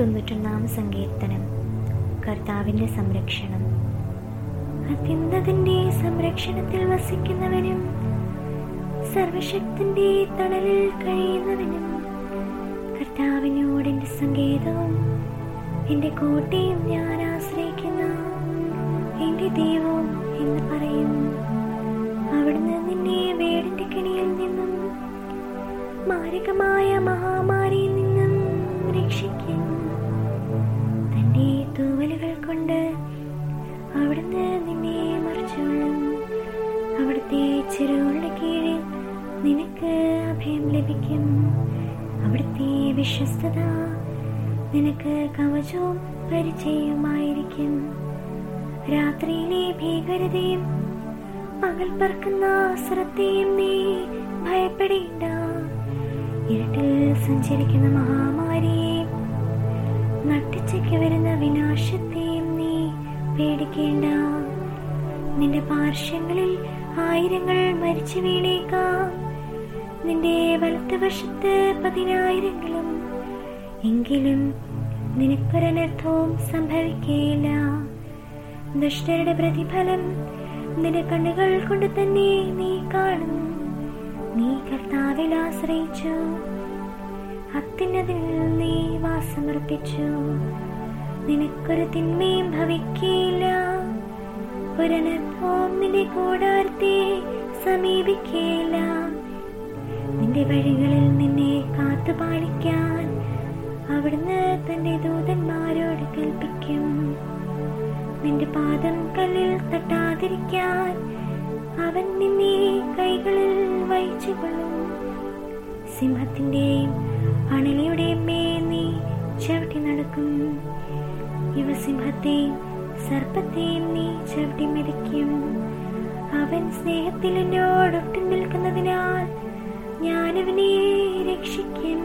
തൊണ്ണൂറ്റൊന്നാം സങ്കീർത്തനം. കർത്താവിന്റെ സംരക്ഷണം. അത്യുന്നതന്റെ സംരക്ഷണത്തിൽ വസിക്കുന്നവനും സർവശക്തന്റെ തണലിൽ കഴിയുന്നവനും കർത്താവിനോട് എന്റെ സങ്കേതവും എന്റെ കോട്ടയും ഞാൻ ആശ്രയിക്കുന്ന. എന്റെ ദൈവവും എന്ന് പറയും. അവിടുന്ന് നിന്നെ വേടിന്റെ കിണിയിൽ നിന്നും മാരകമായ മഹാമാരിയിൽ നിന്നും രക്ഷിക്കും. തന്റെ തൂവലുകൾ കൊണ്ട് അവിടുന്ന് നിന്നെ മറിച്ചോളും അവിടുത്തെ ചെറുകളുടെ കീഴിൽ നിനക്ക് അഭയം ലഭിക്കും. അവിടുത്തെ വിശ്വസ്തത നിനക്ക് കവചവും പരിചയമായിരിക്കും രാത്രിയിലെ ഭീകരതയും പകൽ പറക്കുന്ന അസ്രത്തെയും നീ ഭയപ്പെടേണ്ട. ഇരുട്ടിൽ സഞ്ചരിക്കുന്ന മഹാമാരിയെ നട്ടിച്ചയ്ക്ക് വരുന്ന വിനാശത്തെയും നീ പേടിക്കേണ്ട. നിന്റെ പാർശ്വങ്ങളിൽ ആയിരങ്ങൾ മരിച്ചു വീണേക്കാം. നിന്റെ വലത്തുവശത്ത് പതിനായിരങ്ങളും. എങ്കിലും നിനക്കൊരനർത്ഥവും സംഭവിക്കേല ദുഷ്ടരുടെ പ്രതിഫലം നിന്റെ കണ്ണുകൾ കൊണ്ട് തന്നെ നീ കാണും. നീ കർത്താവിൽ ആശ്രയിച്ചു. അത്യുന്നതിൽ നീ വാസമർപ്പിച്ചു. നിനക്കൊരു തിന്മയും ഭവിക്കില്ല. ഒരനർത്ഥവും നിന്റെ കൂടാരത്തെ സമീപിക്കില്ല നിന്റെ വഴികളിൽ നിന്നെ കാത്തു പാലിക്കാൻ അവിടുന്ന് തന്റെ ദൂതന്മാരോട് കൽപ്പിക്കും. നിന്റെ പാദം കല്ലിൽ തട്ടാതിരിക്കാൻ അവൻ നിന്നെ കൈകളിൽ വഹിച്ചുകൊള്ളും. സിംഹത്തിന്റെയും അണലിയുടെയും മേൽ നീ ചവിട്ടി നടക്കും. ഇവ സിംഹത്തെയും സർപ്പത്തെയും നീ ചവിട്ടി മെതിക്കും. അവൻ സ്നേഹത്തിൽ എന്നോടൊട്ടി നിൽക്കുന്നതിനാൽ ഞാനവനെ രക്ഷിക്കും.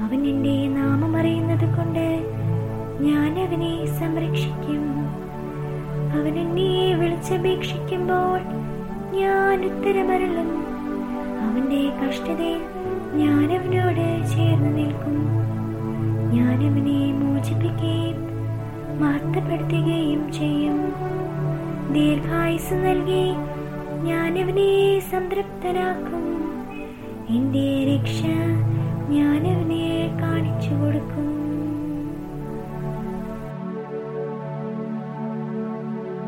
അവൻ എന്റെ നാമം അറിയുന്നത് കൊണ്ട് ഞാൻ അവനെ സംരക്ഷിക്കും. അവൻ എന്നെ വിളിച്ചപേക്ഷിക്കുമ്പോൾ ഞാൻ ഉത്തരമരളും. അവന്റെ കഷ്ടതയിൽ ഞാൻ അവനോട് ചേർന്ന് നിൽക്കും. ഞാൻ അവനെ മോചിപ്പിക്കുകയും മഹത്വപ്പെടുത്തുകയും ചെയ്യും. ദീർഘായുസ് നൽകി ഞാൻ അവനെ സംതൃപ്തനാക്കും. എന്റെ രക്ഷ ഞാൻ അവനെ കാണിച്ചു കൊടുക്കും